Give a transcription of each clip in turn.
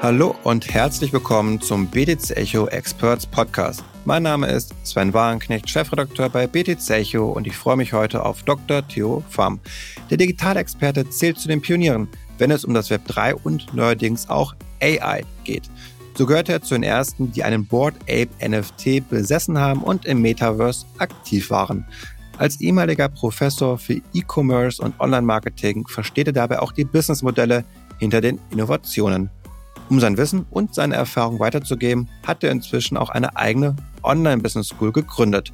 Hallo und herzlich willkommen zum BTC Echo Experts Podcast. Mein Name ist Sven Warenknecht, Chefredakteur bei BTC Echo und ich freue mich heute auf Dr. Theo Pham. Der Digitalexperte zählt zu den Pionieren, wenn es um das Web 3 und neuerdings auch AI geht. So gehört er zu den ersten, die einen Board Ape NFT besessen haben und im Metaverse aktiv waren. Als ehemaliger Professor für E-Commerce und Online-Marketing versteht er dabei auch die Businessmodelle hinter den Innovationen. Um sein Wissen und seine Erfahrung weiterzugeben, hat er inzwischen auch eine eigene Online-Business School gegründet.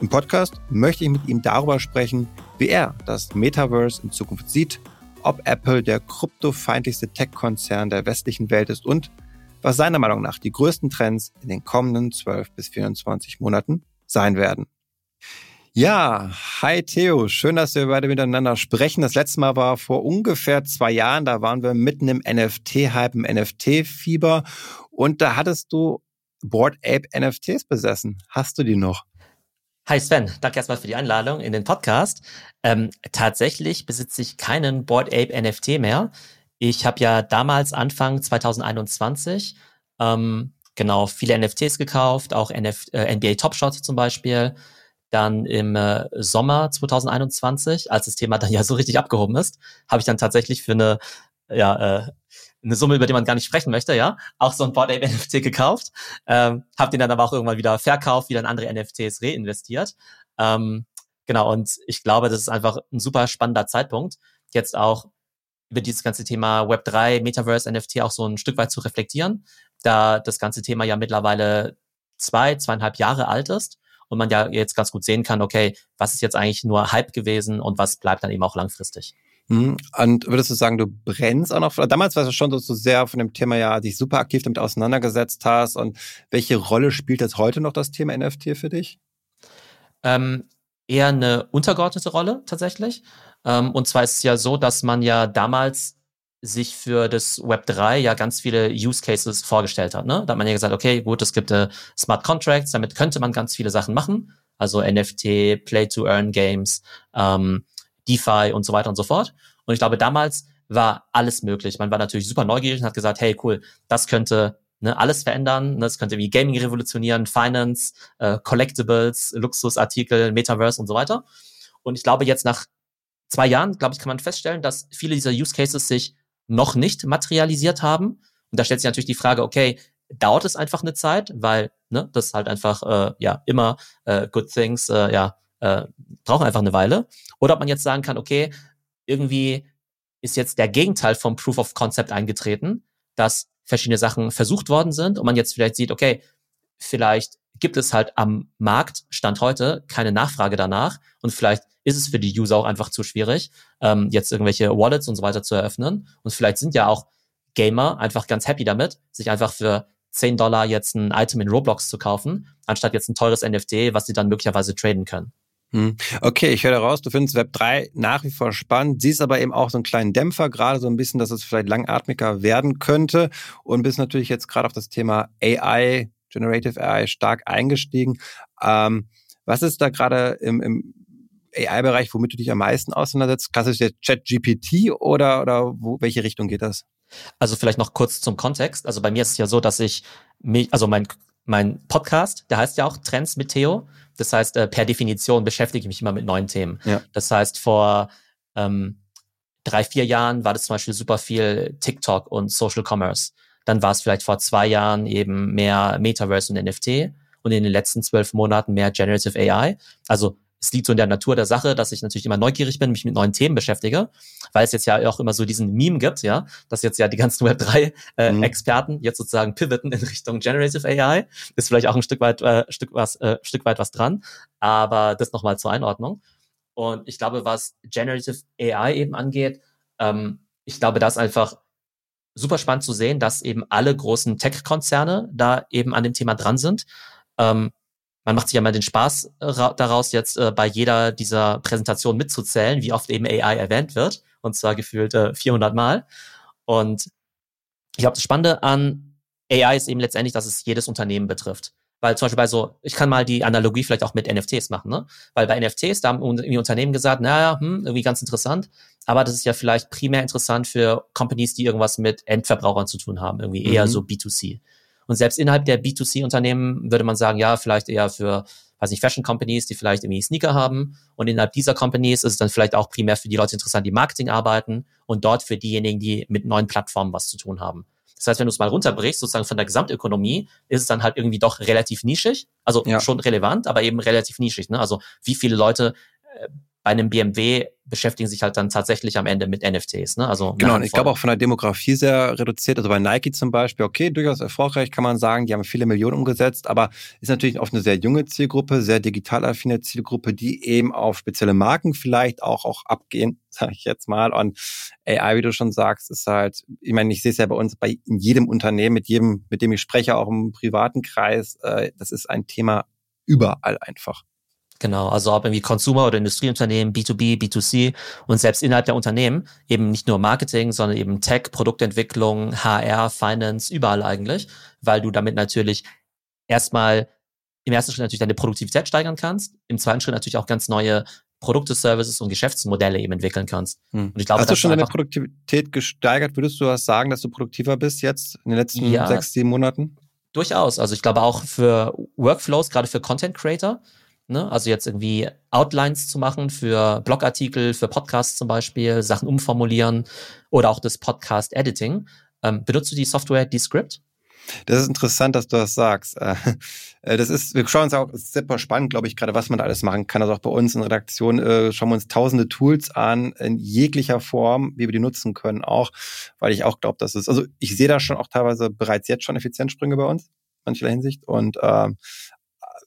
Im Podcast möchte ich mit ihm darüber sprechen, wie er das Metaverse in Zukunft sieht, ob Apple der kryptofeindlichste Tech-Konzern der westlichen Welt ist und was seiner Meinung nach die größten Trends in den kommenden 12 bis 24 Monaten sein werden. Ja, hi Theo, schön, dass wir beide miteinander sprechen. Das letzte Mal war vor ungefähr zwei Jahren, da waren wir mitten im NFT-Hype, im NFT-Fieber und da hattest du Board Ape NFTs besessen. Hast du die noch? Hi Sven, danke erstmal für die Einladung in den Podcast. Ähm, tatsächlich besitze ich keinen Board Ape NFT mehr. Ich habe ja damals Anfang 2021 ähm, genau viele NFTs gekauft, auch NF äh, NBA Top Shot zum Beispiel dann im äh, Sommer 2021, als das Thema dann ja so richtig abgehoben ist, habe ich dann tatsächlich für eine, ja, äh, eine Summe, über die man gar nicht sprechen möchte, ja, auch so ein Board Ape NFT gekauft, ähm, habe den dann aber auch irgendwann wieder verkauft, wieder in andere NFTs reinvestiert. Ähm, genau, und ich glaube, das ist einfach ein super spannender Zeitpunkt, jetzt auch über dieses ganze Thema Web3, Metaverse, NFT auch so ein Stück weit zu reflektieren, da das ganze Thema ja mittlerweile zwei, zweieinhalb Jahre alt ist und man ja jetzt ganz gut sehen kann, okay, was ist jetzt eigentlich nur Hype gewesen und was bleibt dann eben auch langfristig. Mhm. Und würdest du sagen, du brennst auch noch? Damals warst du schon so, so sehr von dem Thema ja dich super aktiv damit auseinandergesetzt hast. Und welche Rolle spielt jetzt heute noch das Thema NFT für dich? Ähm, eher eine untergeordnete Rolle tatsächlich. Ähm, und zwar ist es ja so, dass man ja damals sich für das Web 3 ja ganz viele Use Cases vorgestellt hat. Ne? Da hat man ja gesagt, okay, gut, es gibt äh, Smart Contracts, damit könnte man ganz viele Sachen machen. Also NFT, Play-to-Earn-Games, ähm, DeFi und so weiter und so fort. Und ich glaube, damals war alles möglich. Man war natürlich super neugierig und hat gesagt, hey, cool, das könnte ne, alles verändern. Ne? Das könnte wie Gaming revolutionieren, Finance, äh, Collectibles, Luxusartikel, Metaverse und so weiter. Und ich glaube, jetzt nach zwei Jahren, glaube ich, kann man feststellen, dass viele dieser Use Cases sich noch nicht materialisiert haben. Und da stellt sich natürlich die Frage, okay, dauert es einfach eine Zeit, weil ne, das halt einfach äh, ja immer äh, Good Things äh, ja äh, brauchen einfach eine Weile. Oder ob man jetzt sagen kann, okay, irgendwie ist jetzt der Gegenteil vom Proof of Concept eingetreten, dass verschiedene Sachen versucht worden sind und man jetzt vielleicht sieht, okay, vielleicht gibt es halt am Markt Stand heute keine Nachfrage danach und vielleicht ist es für die User auch einfach zu schwierig, ähm, jetzt irgendwelche Wallets und so weiter zu eröffnen. Und vielleicht sind ja auch Gamer einfach ganz happy damit, sich einfach für 10 Dollar jetzt ein Item in Roblox zu kaufen, anstatt jetzt ein teures NFT, was sie dann möglicherweise traden können. Hm. Okay, ich höre daraus, du findest Web 3 nach wie vor spannend, siehst aber eben auch so einen kleinen Dämpfer, gerade so ein bisschen, dass es vielleicht langatmiger werden könnte und bist natürlich jetzt gerade auf das Thema AI, Generative AI stark eingestiegen. Ähm, was ist da gerade im, im AI-Bereich, womit du dich am meisten auseinandersetzt? Klassisch der Chat-GPT oder, oder wo, welche Richtung geht das? Also vielleicht noch kurz zum Kontext. Also bei mir ist es ja so, dass ich mich, also mein, mein Podcast, der heißt ja auch Trends mit Theo. Das heißt, äh, per Definition beschäftige ich mich immer mit neuen Themen. Ja. Das heißt, vor ähm, drei, vier Jahren war das zum Beispiel super viel TikTok und Social Commerce. Dann war es vielleicht vor zwei Jahren eben mehr Metaverse und NFT und in den letzten zwölf Monaten mehr Generative AI. Also es liegt so in der Natur der Sache, dass ich natürlich immer neugierig bin, mich mit neuen Themen beschäftige, weil es jetzt ja auch immer so diesen Meme gibt, ja, dass jetzt ja die ganzen Web3-Experten äh, mhm. jetzt sozusagen pivoten in Richtung Generative AI. Ist vielleicht auch ein Stück weit, äh, Stück was, äh, Stück weit was dran, aber das nochmal zur Einordnung. Und ich glaube, was Generative AI eben angeht, ähm, ich glaube, da ist einfach super spannend zu sehen, dass eben alle großen Tech-Konzerne da eben an dem Thema dran sind. Ähm, man macht sich ja mal den Spaß äh, daraus, jetzt äh, bei jeder dieser Präsentationen mitzuzählen, wie oft eben AI erwähnt wird. Und zwar gefühlt äh, 400 Mal. Und ich glaube, das Spannende an AI ist eben letztendlich, dass es jedes Unternehmen betrifft. Weil zum Beispiel bei so, ich kann mal die Analogie vielleicht auch mit NFTs machen, ne? Weil bei NFTs, da haben irgendwie Unternehmen gesagt, naja, hm, irgendwie ganz interessant, aber das ist ja vielleicht primär interessant für Companies, die irgendwas mit Endverbrauchern zu tun haben, irgendwie eher mhm. so B2C. Und selbst innerhalb der B2C-Unternehmen würde man sagen, ja, vielleicht eher für, weiß nicht, Fashion Companies, die vielleicht irgendwie Sneaker haben. Und innerhalb dieser Companies ist es dann vielleicht auch primär für die Leute interessant, die Marketing arbeiten und dort für diejenigen, die mit neuen Plattformen was zu tun haben. Das heißt, wenn du es mal runterbrichst, sozusagen von der Gesamtökonomie, ist es dann halt irgendwie doch relativ nischig. Also ja. schon relevant, aber eben relativ nischig. Ne? Also wie viele Leute äh, bei einem BMW beschäftigen sich halt dann tatsächlich am Ende mit NFTs. Ne? Also genau, und ich glaube auch von der Demografie sehr reduziert. Also bei Nike zum Beispiel, okay, durchaus erfolgreich kann man sagen, die haben viele Millionen umgesetzt, aber ist natürlich oft eine sehr junge Zielgruppe, sehr digital affine Zielgruppe, die eben auf spezielle Marken vielleicht auch, auch abgehen, sage ich jetzt mal. Und AI, wie du schon sagst, ist halt, ich meine, ich sehe es ja bei uns bei in jedem Unternehmen, mit jedem, mit dem ich spreche, auch im privaten Kreis, äh, das ist ein Thema überall einfach. Genau, also ob irgendwie Consumer- oder Industrieunternehmen, B2B, B2C und selbst innerhalb der Unternehmen eben nicht nur Marketing, sondern eben Tech, Produktentwicklung, HR, Finance, überall eigentlich, weil du damit natürlich erstmal im ersten Schritt natürlich deine Produktivität steigern kannst, im zweiten Schritt natürlich auch ganz neue Produkte, Services und Geschäftsmodelle eben entwickeln kannst. Hm. Und ich glaube, Hast du schon deine Produktivität gesteigert? Würdest du was sagen, dass du produktiver bist jetzt in den letzten ja, sechs, sieben Monaten? Durchaus. Also ich glaube auch für Workflows, gerade für Content Creator, Ne? Also jetzt irgendwie Outlines zu machen für Blogartikel, für Podcasts zum Beispiel, Sachen umformulieren oder auch das Podcast-Editing. Ähm, benutzt du die Software Descript? Das ist interessant, dass du das sagst. Äh, äh, das ist, wir schauen uns auch, ist super spannend, glaube ich, gerade was man da alles machen kann. Also auch bei uns in Redaktion äh, schauen wir uns tausende Tools an, in jeglicher Form, wie wir die nutzen können, auch, weil ich auch glaube, dass es, also ich sehe da schon auch teilweise bereits jetzt schon Effizienzsprünge bei uns, in mancher Hinsicht. Und ähm,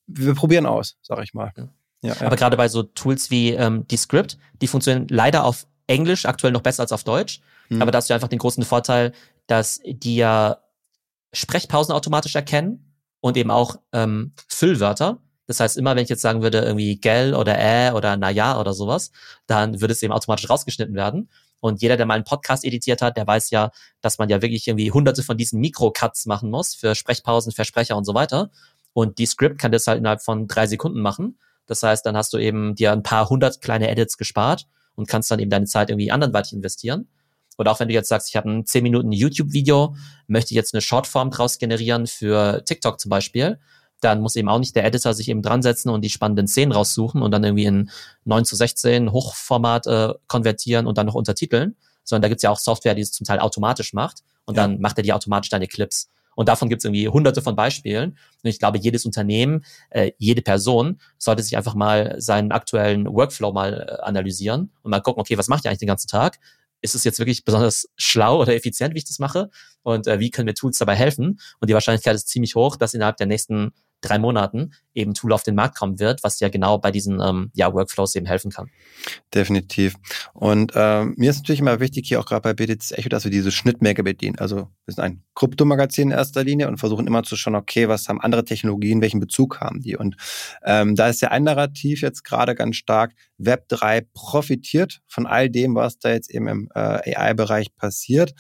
wir probieren aus, sag ich mal. Ja, ja. Aber gerade bei so Tools wie ähm, die Script, die funktionieren leider auf Englisch aktuell noch besser als auf Deutsch. Hm. Aber da hast du einfach den großen Vorteil, dass die ja Sprechpausen automatisch erkennen und eben auch ähm, Füllwörter. Das heißt, immer wenn ich jetzt sagen würde, irgendwie gell oder äh oder na ja oder sowas, dann würde es eben automatisch rausgeschnitten werden. Und jeder, der mal einen Podcast editiert hat, der weiß ja, dass man ja wirklich irgendwie hunderte von diesen Mikro-Cuts machen muss für Sprechpausen, Versprecher und so weiter. Und die Script kann das halt innerhalb von drei Sekunden machen. Das heißt, dann hast du eben dir ein paar hundert kleine Edits gespart und kannst dann eben deine Zeit irgendwie anderweitig investieren. Oder auch wenn du jetzt sagst, ich habe ein 10 Minuten YouTube-Video, möchte jetzt eine Shortform draus generieren für TikTok zum Beispiel, dann muss eben auch nicht der Editor sich eben dran setzen und die spannenden Szenen raussuchen und dann irgendwie in 9 zu 16 Hochformat äh, konvertieren und dann noch untertiteln, sondern da gibt's ja auch Software, die es zum Teil automatisch macht und ja. dann macht er die automatisch deine Clips. Und davon gibt es irgendwie hunderte von Beispielen. Und ich glaube, jedes Unternehmen, äh, jede Person sollte sich einfach mal seinen aktuellen Workflow mal äh, analysieren und mal gucken, okay, was macht ihr eigentlich den ganzen Tag? Ist es jetzt wirklich besonders schlau oder effizient, wie ich das mache? Und äh, wie können mir Tools dabei helfen? Und die Wahrscheinlichkeit ist ziemlich hoch, dass innerhalb der nächsten drei Monaten eben Tool auf den Markt kommen wird, was ja genau bei diesen ähm, ja, Workflows eben helfen kann. Definitiv. Und ähm, mir ist natürlich immer wichtig, hier auch gerade bei BTC Echo, dass wir diese Schnittmenge bedienen. Also wir sind ein Kryptomagazin in erster Linie und versuchen immer zu schauen, okay, was haben andere Technologien, welchen Bezug haben die? Und ähm, da ist ja ein Narrativ jetzt gerade ganz stark, Web 3 profitiert von all dem, was da jetzt eben im äh, AI-Bereich passiert.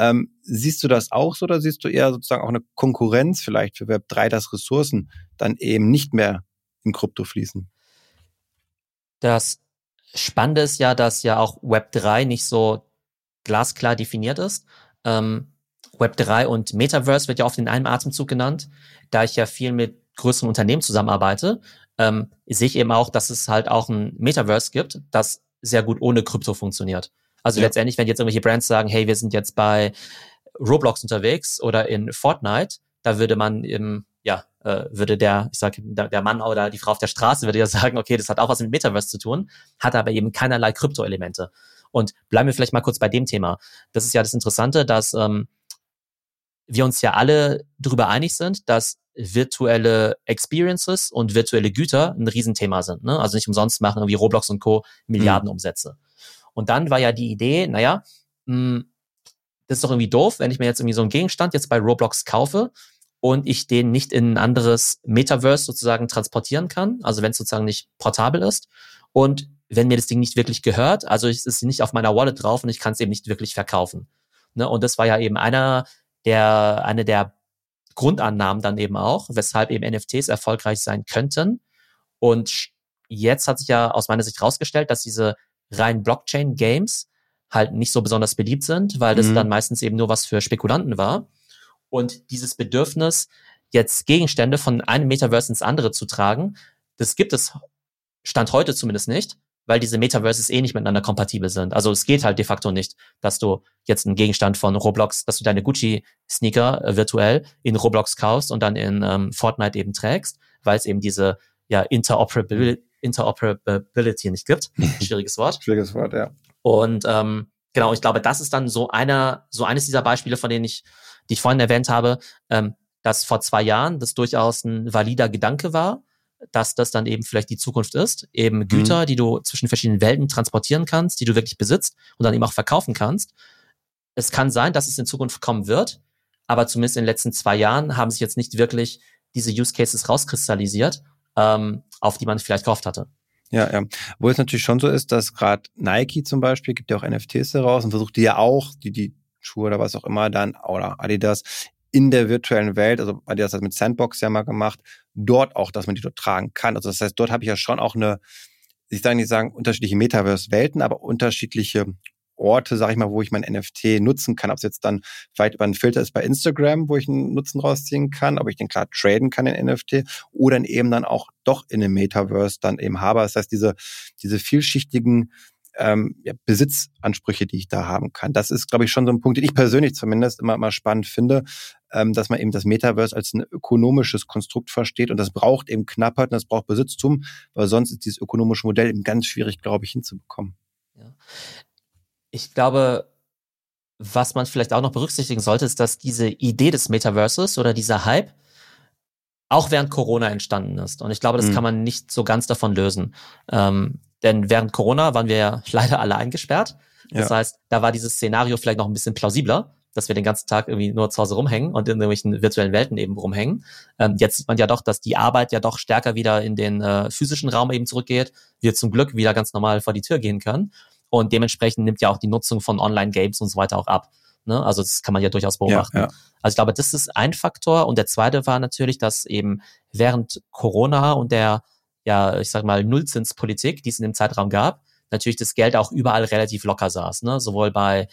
Ähm, siehst du das auch so oder siehst du eher sozusagen auch eine Konkurrenz vielleicht für Web 3, dass Ressourcen dann eben nicht mehr in Krypto fließen? Das Spannende ist ja, dass ja auch Web 3 nicht so glasklar definiert ist. Ähm, Web 3 und Metaverse wird ja oft in einem Atemzug genannt. Da ich ja viel mit größeren Unternehmen zusammenarbeite, ähm, sehe ich eben auch, dass es halt auch ein Metaverse gibt, das sehr gut ohne Krypto funktioniert. Also ja. letztendlich, wenn jetzt irgendwelche Brands sagen, hey, wir sind jetzt bei Roblox unterwegs oder in Fortnite, da würde man im, ja, äh, würde der, ich sag, der, der Mann oder die Frau auf der Straße würde ja sagen, okay, das hat auch was mit Metaverse zu tun, hat aber eben keinerlei Krypto-Elemente. Und bleiben wir vielleicht mal kurz bei dem Thema. Das ist ja das Interessante, dass ähm, wir uns ja alle darüber einig sind, dass virtuelle Experiences und virtuelle Güter ein Riesenthema sind. Ne? Also nicht umsonst machen irgendwie Roblox und Co. Milliardenumsätze. Mhm. Und dann war ja die Idee, naja, mh, hm, das ist doch irgendwie doof, wenn ich mir jetzt irgendwie so einen Gegenstand jetzt bei Roblox kaufe und ich den nicht in ein anderes Metaverse sozusagen transportieren kann, also wenn es sozusagen nicht portabel ist und wenn mir das Ding nicht wirklich gehört, also es ist nicht auf meiner Wallet drauf und ich kann es eben nicht wirklich verkaufen. Ne? Und das war ja eben einer der, eine der Grundannahmen dann eben auch, weshalb eben NFTs erfolgreich sein könnten. Und jetzt hat sich ja aus meiner Sicht rausgestellt, dass diese rein Blockchain-Games halt nicht so besonders beliebt sind, weil das mhm. dann meistens eben nur was für Spekulanten war. Und dieses Bedürfnis, jetzt Gegenstände von einem Metaverse ins andere zu tragen, das gibt es Stand heute zumindest nicht, weil diese Metaverses eh nicht miteinander kompatibel sind. Also es geht halt de facto nicht, dass du jetzt einen Gegenstand von Roblox, dass du deine Gucci-Sneaker äh, virtuell in Roblox kaufst und dann in ähm, Fortnite eben trägst, weil es eben diese ja, Interoperability, Interoperability nicht gibt. Schwieriges Wort. Schwieriges Wort, ja. Und ähm, genau, ich glaube, das ist dann so einer, so eines dieser Beispiele, von denen ich, die ich vorhin erwähnt habe, ähm, dass vor zwei Jahren das durchaus ein valider Gedanke war, dass das dann eben vielleicht die Zukunft ist. Eben mhm. Güter, mhm. die du zwischen verschiedenen Welten transportieren kannst, die du wirklich besitzt und dann eben auch verkaufen kannst. Es kann sein, dass es in Zukunft kommen wird, aber zumindest in den letzten zwei Jahren haben sich jetzt nicht wirklich diese Use Cases rauskristallisiert, ähm, auf die man vielleicht gehofft hatte. Ja, ja. Wo es natürlich schon so ist, dass gerade Nike zum Beispiel gibt ja auch NFTs heraus und versucht die ja auch, die, die Schuhe oder was auch immer dann, oder Adidas, in der virtuellen Welt, also Adidas hat mit Sandbox ja mal gemacht, dort auch, dass man die dort tragen kann. Also das heißt, dort habe ich ja schon auch eine, ich sage nicht sagen, unterschiedliche Metaverse-Welten, aber unterschiedliche Orte, sage ich mal, wo ich mein NFT nutzen kann. Ob es jetzt dann vielleicht über einen Filter ist bei Instagram, wo ich einen Nutzen rausziehen kann, ob ich den klar traden kann in NFT oder eben dann auch doch in einem Metaverse dann eben habe. Das heißt, diese, diese vielschichtigen ähm, ja, Besitzansprüche, die ich da haben kann. Das ist, glaube ich, schon so ein Punkt, den ich persönlich zumindest immer, immer spannend finde, ähm, dass man eben das Metaverse als ein ökonomisches Konstrukt versteht und das braucht eben Knappheit und das braucht Besitztum, weil sonst ist dieses ökonomische Modell eben ganz schwierig, glaube ich, hinzubekommen. Ja ich glaube, was man vielleicht auch noch berücksichtigen sollte, ist, dass diese Idee des Metaverses oder dieser Hype auch während Corona entstanden ist. Und ich glaube, das mhm. kann man nicht so ganz davon lösen. Ähm, denn während Corona waren wir ja leider alle eingesperrt. Das ja. heißt, da war dieses Szenario vielleicht noch ein bisschen plausibler, dass wir den ganzen Tag irgendwie nur zu Hause rumhängen und in irgendwelchen virtuellen Welten eben rumhängen. Ähm, jetzt sieht man ja doch, dass die Arbeit ja doch stärker wieder in den äh, physischen Raum eben zurückgeht, wir zum Glück wieder ganz normal vor die Tür gehen können. Und dementsprechend nimmt ja auch die Nutzung von Online-Games und so weiter auch ab. Ne? Also das kann man ja durchaus beobachten. Ja, ja. Also ich glaube, das ist ein Faktor. Und der zweite war natürlich, dass eben während Corona und der, ja, ich sag mal, Nullzinspolitik, die es in dem Zeitraum gab, natürlich das Geld auch überall relativ locker saß. Ne? Sowohl bei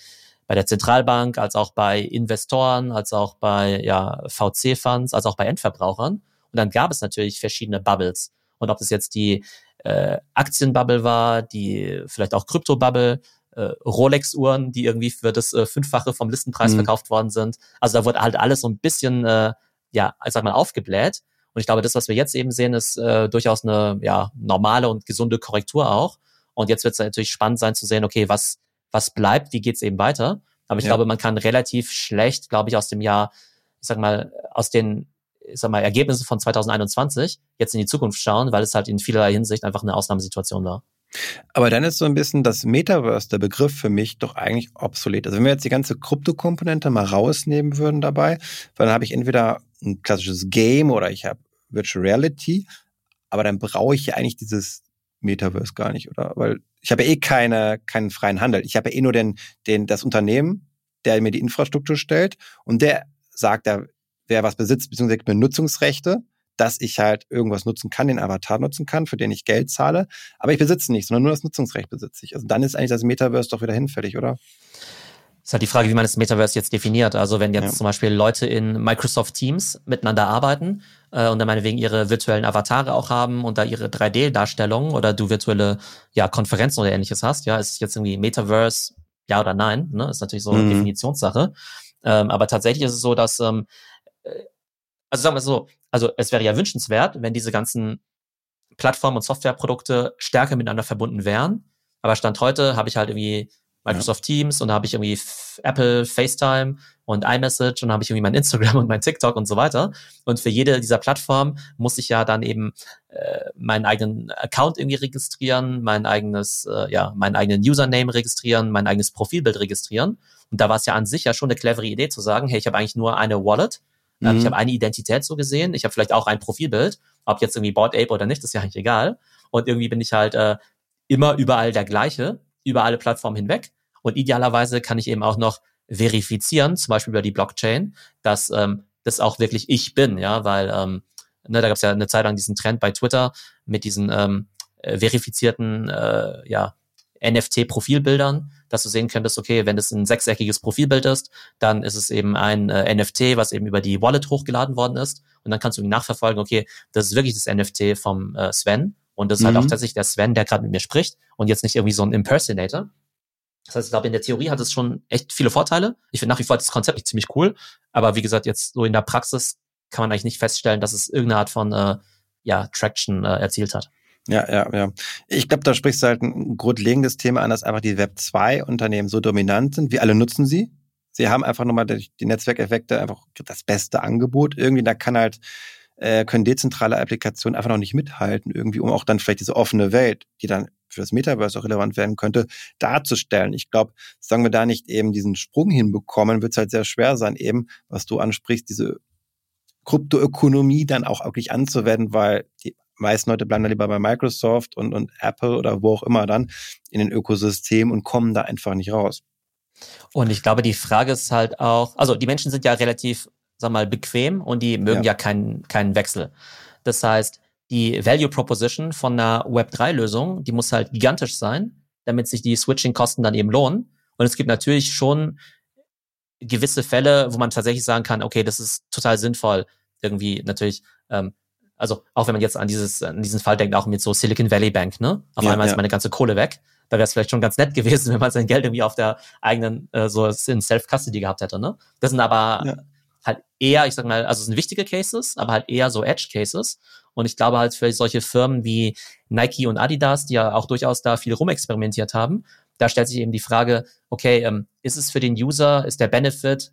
bei der Zentralbank, als auch bei Investoren, als auch bei ja, VC-Funds, als auch bei Endverbrauchern. Und dann gab es natürlich verschiedene Bubbles. Und ob das jetzt die äh, Aktienbubble war, die vielleicht auch Kryptobubble, äh, Rolex-Uhren, die irgendwie für das äh, Fünffache vom Listenpreis mhm. verkauft worden sind. Also da wurde halt alles so ein bisschen, äh, ja, ich sag mal, aufgebläht. Und ich glaube, das, was wir jetzt eben sehen, ist äh, durchaus eine ja, normale und gesunde Korrektur auch. Und jetzt wird es natürlich spannend sein zu sehen, okay, was, was bleibt, wie geht's eben weiter. Aber ich ja. glaube, man kann relativ schlecht, glaube ich, aus dem Jahr, ich sag mal, aus den ich sag mal, Ergebnisse von 2021 jetzt in die Zukunft schauen, weil es halt in vielerlei Hinsicht einfach eine Ausnahmesituation war. Aber dann ist so ein bisschen das Metaverse, der Begriff für mich, doch eigentlich obsolet. Also wenn wir jetzt die ganze Krypto-Komponente mal rausnehmen würden dabei, dann habe ich entweder ein klassisches Game oder ich habe Virtual Reality, aber dann brauche ich ja eigentlich dieses Metaverse gar nicht, oder? Weil ich habe ja eh keine, keinen freien Handel. Ich habe ja eh nur den, den, das Unternehmen, der mir die Infrastruktur stellt und der sagt, da wer was besitzt, beziehungsweise mir Nutzungsrechte, dass ich halt irgendwas nutzen kann, den Avatar nutzen kann, für den ich Geld zahle. Aber ich besitze nicht, sondern nur das Nutzungsrecht besitze ich. Also dann ist eigentlich das Metaverse doch wieder hinfällig, oder? ist halt die Frage, wie man das Metaverse jetzt definiert. Also wenn jetzt ja. zum Beispiel Leute in Microsoft Teams miteinander arbeiten äh, und dann meinetwegen ihre virtuellen Avatare auch haben und da ihre 3D-Darstellungen oder du virtuelle ja, Konferenzen oder ähnliches hast, ja, ist jetzt irgendwie Metaverse, ja oder nein, ne? Ist natürlich so eine mhm. Definitionssache. Ähm, aber tatsächlich ist es so, dass ähm, äh, also sagen wir so, also es wäre ja wünschenswert, wenn diese ganzen Plattformen und Softwareprodukte stärker miteinander verbunden wären. Aber Stand heute habe ich halt irgendwie Microsoft ja. Teams und da habe ich irgendwie Apple, FaceTime und iMessage und habe ich irgendwie mein Instagram und mein TikTok und so weiter. Und für jede dieser Plattformen muss ich ja dann eben äh, meinen eigenen Account irgendwie registrieren, mein eigenes, äh, ja, meinen eigenen Username registrieren, mein eigenes Profilbild registrieren. Und da war es ja an sich ja schon eine clevere Idee zu sagen, hey, ich habe eigentlich nur eine Wallet ähm, mhm. Ich habe eine Identität so gesehen, ich habe vielleicht auch ein Profilbild, ob jetzt irgendwie Board Ape oder nicht, ist ja eigentlich egal. Und irgendwie bin ich halt äh, immer überall der gleiche, über alle Plattformen hinweg. Und idealerweise kann ich eben auch noch verifizieren, zum Beispiel über die Blockchain, dass ähm, das auch wirklich ich bin, ja, weil ähm, ne, da gab es ja eine Zeit lang diesen Trend bei Twitter mit diesen ähm, äh, verifizierten äh, ja, NFT-Profilbildern, dass du sehen könntest, okay, wenn es ein sechseckiges Profilbild ist, dann ist es eben ein äh, NFT, was eben über die Wallet hochgeladen worden ist. Und dann kannst du nachverfolgen, okay, das ist wirklich das NFT vom äh, Sven. Und das ist mhm. halt auch mhm. tatsächlich der Sven, der gerade mit mir spricht und jetzt nicht irgendwie so ein Impersonator. Das heißt, ich glaube, in der Theorie hat es schon echt viele Vorteile. Ich finde nach wie vor das Konzept nicht ziemlich cool. Aber wie gesagt, jetzt so in der Praxis kann man eigentlich nicht feststellen, dass es irgendeine Art von äh, ja, Traction äh, erzielt hat. Ja, ja, ja. Ich glaube, da sprichst du halt ein grundlegendes Thema an, dass einfach die Web2-Unternehmen so dominant sind. Wir alle nutzen sie. Sie haben einfach nochmal die Netzwerkeffekte einfach das beste Angebot. Irgendwie, da kann halt, äh, können dezentrale Applikationen einfach noch nicht mithalten, irgendwie, um auch dann vielleicht diese offene Welt, die dann für das Metaverse auch relevant werden könnte, darzustellen. Ich glaube, sagen wir da nicht eben diesen Sprung hinbekommen, wird es halt sehr schwer sein, eben, was du ansprichst, diese Kryptoökonomie dann auch wirklich anzuwenden, weil die meisten Leute bleiben da lieber bei Microsoft und, und Apple oder wo auch immer dann in den Ökosystem und kommen da einfach nicht raus. Und ich glaube, die Frage ist halt auch, also die Menschen sind ja relativ, sag mal, bequem und die mögen ja, ja keinen, keinen Wechsel. Das heißt, die Value Proposition von einer Web3-Lösung, die muss halt gigantisch sein, damit sich die Switching-Kosten dann eben lohnen. Und es gibt natürlich schon gewisse Fälle, wo man tatsächlich sagen kann, okay, das ist total sinnvoll, irgendwie natürlich ähm, also auch wenn man jetzt an dieses, an diesen Fall denkt, auch mit so Silicon Valley Bank, ne? Auf ja, einmal ja. ist meine ganze Kohle weg. Da wäre es vielleicht schon ganz nett gewesen, wenn man sein Geld irgendwie auf der eigenen, äh, so in Self-Custody gehabt hätte, ne? Das sind aber ja. halt eher, ich sag mal, also es sind wichtige Cases, aber halt eher so Edge-Cases. Und ich glaube halt für solche Firmen wie Nike und Adidas, die ja auch durchaus da viel rumexperimentiert haben, da stellt sich eben die Frage, okay, ähm, ist es für den User, ist der Benefit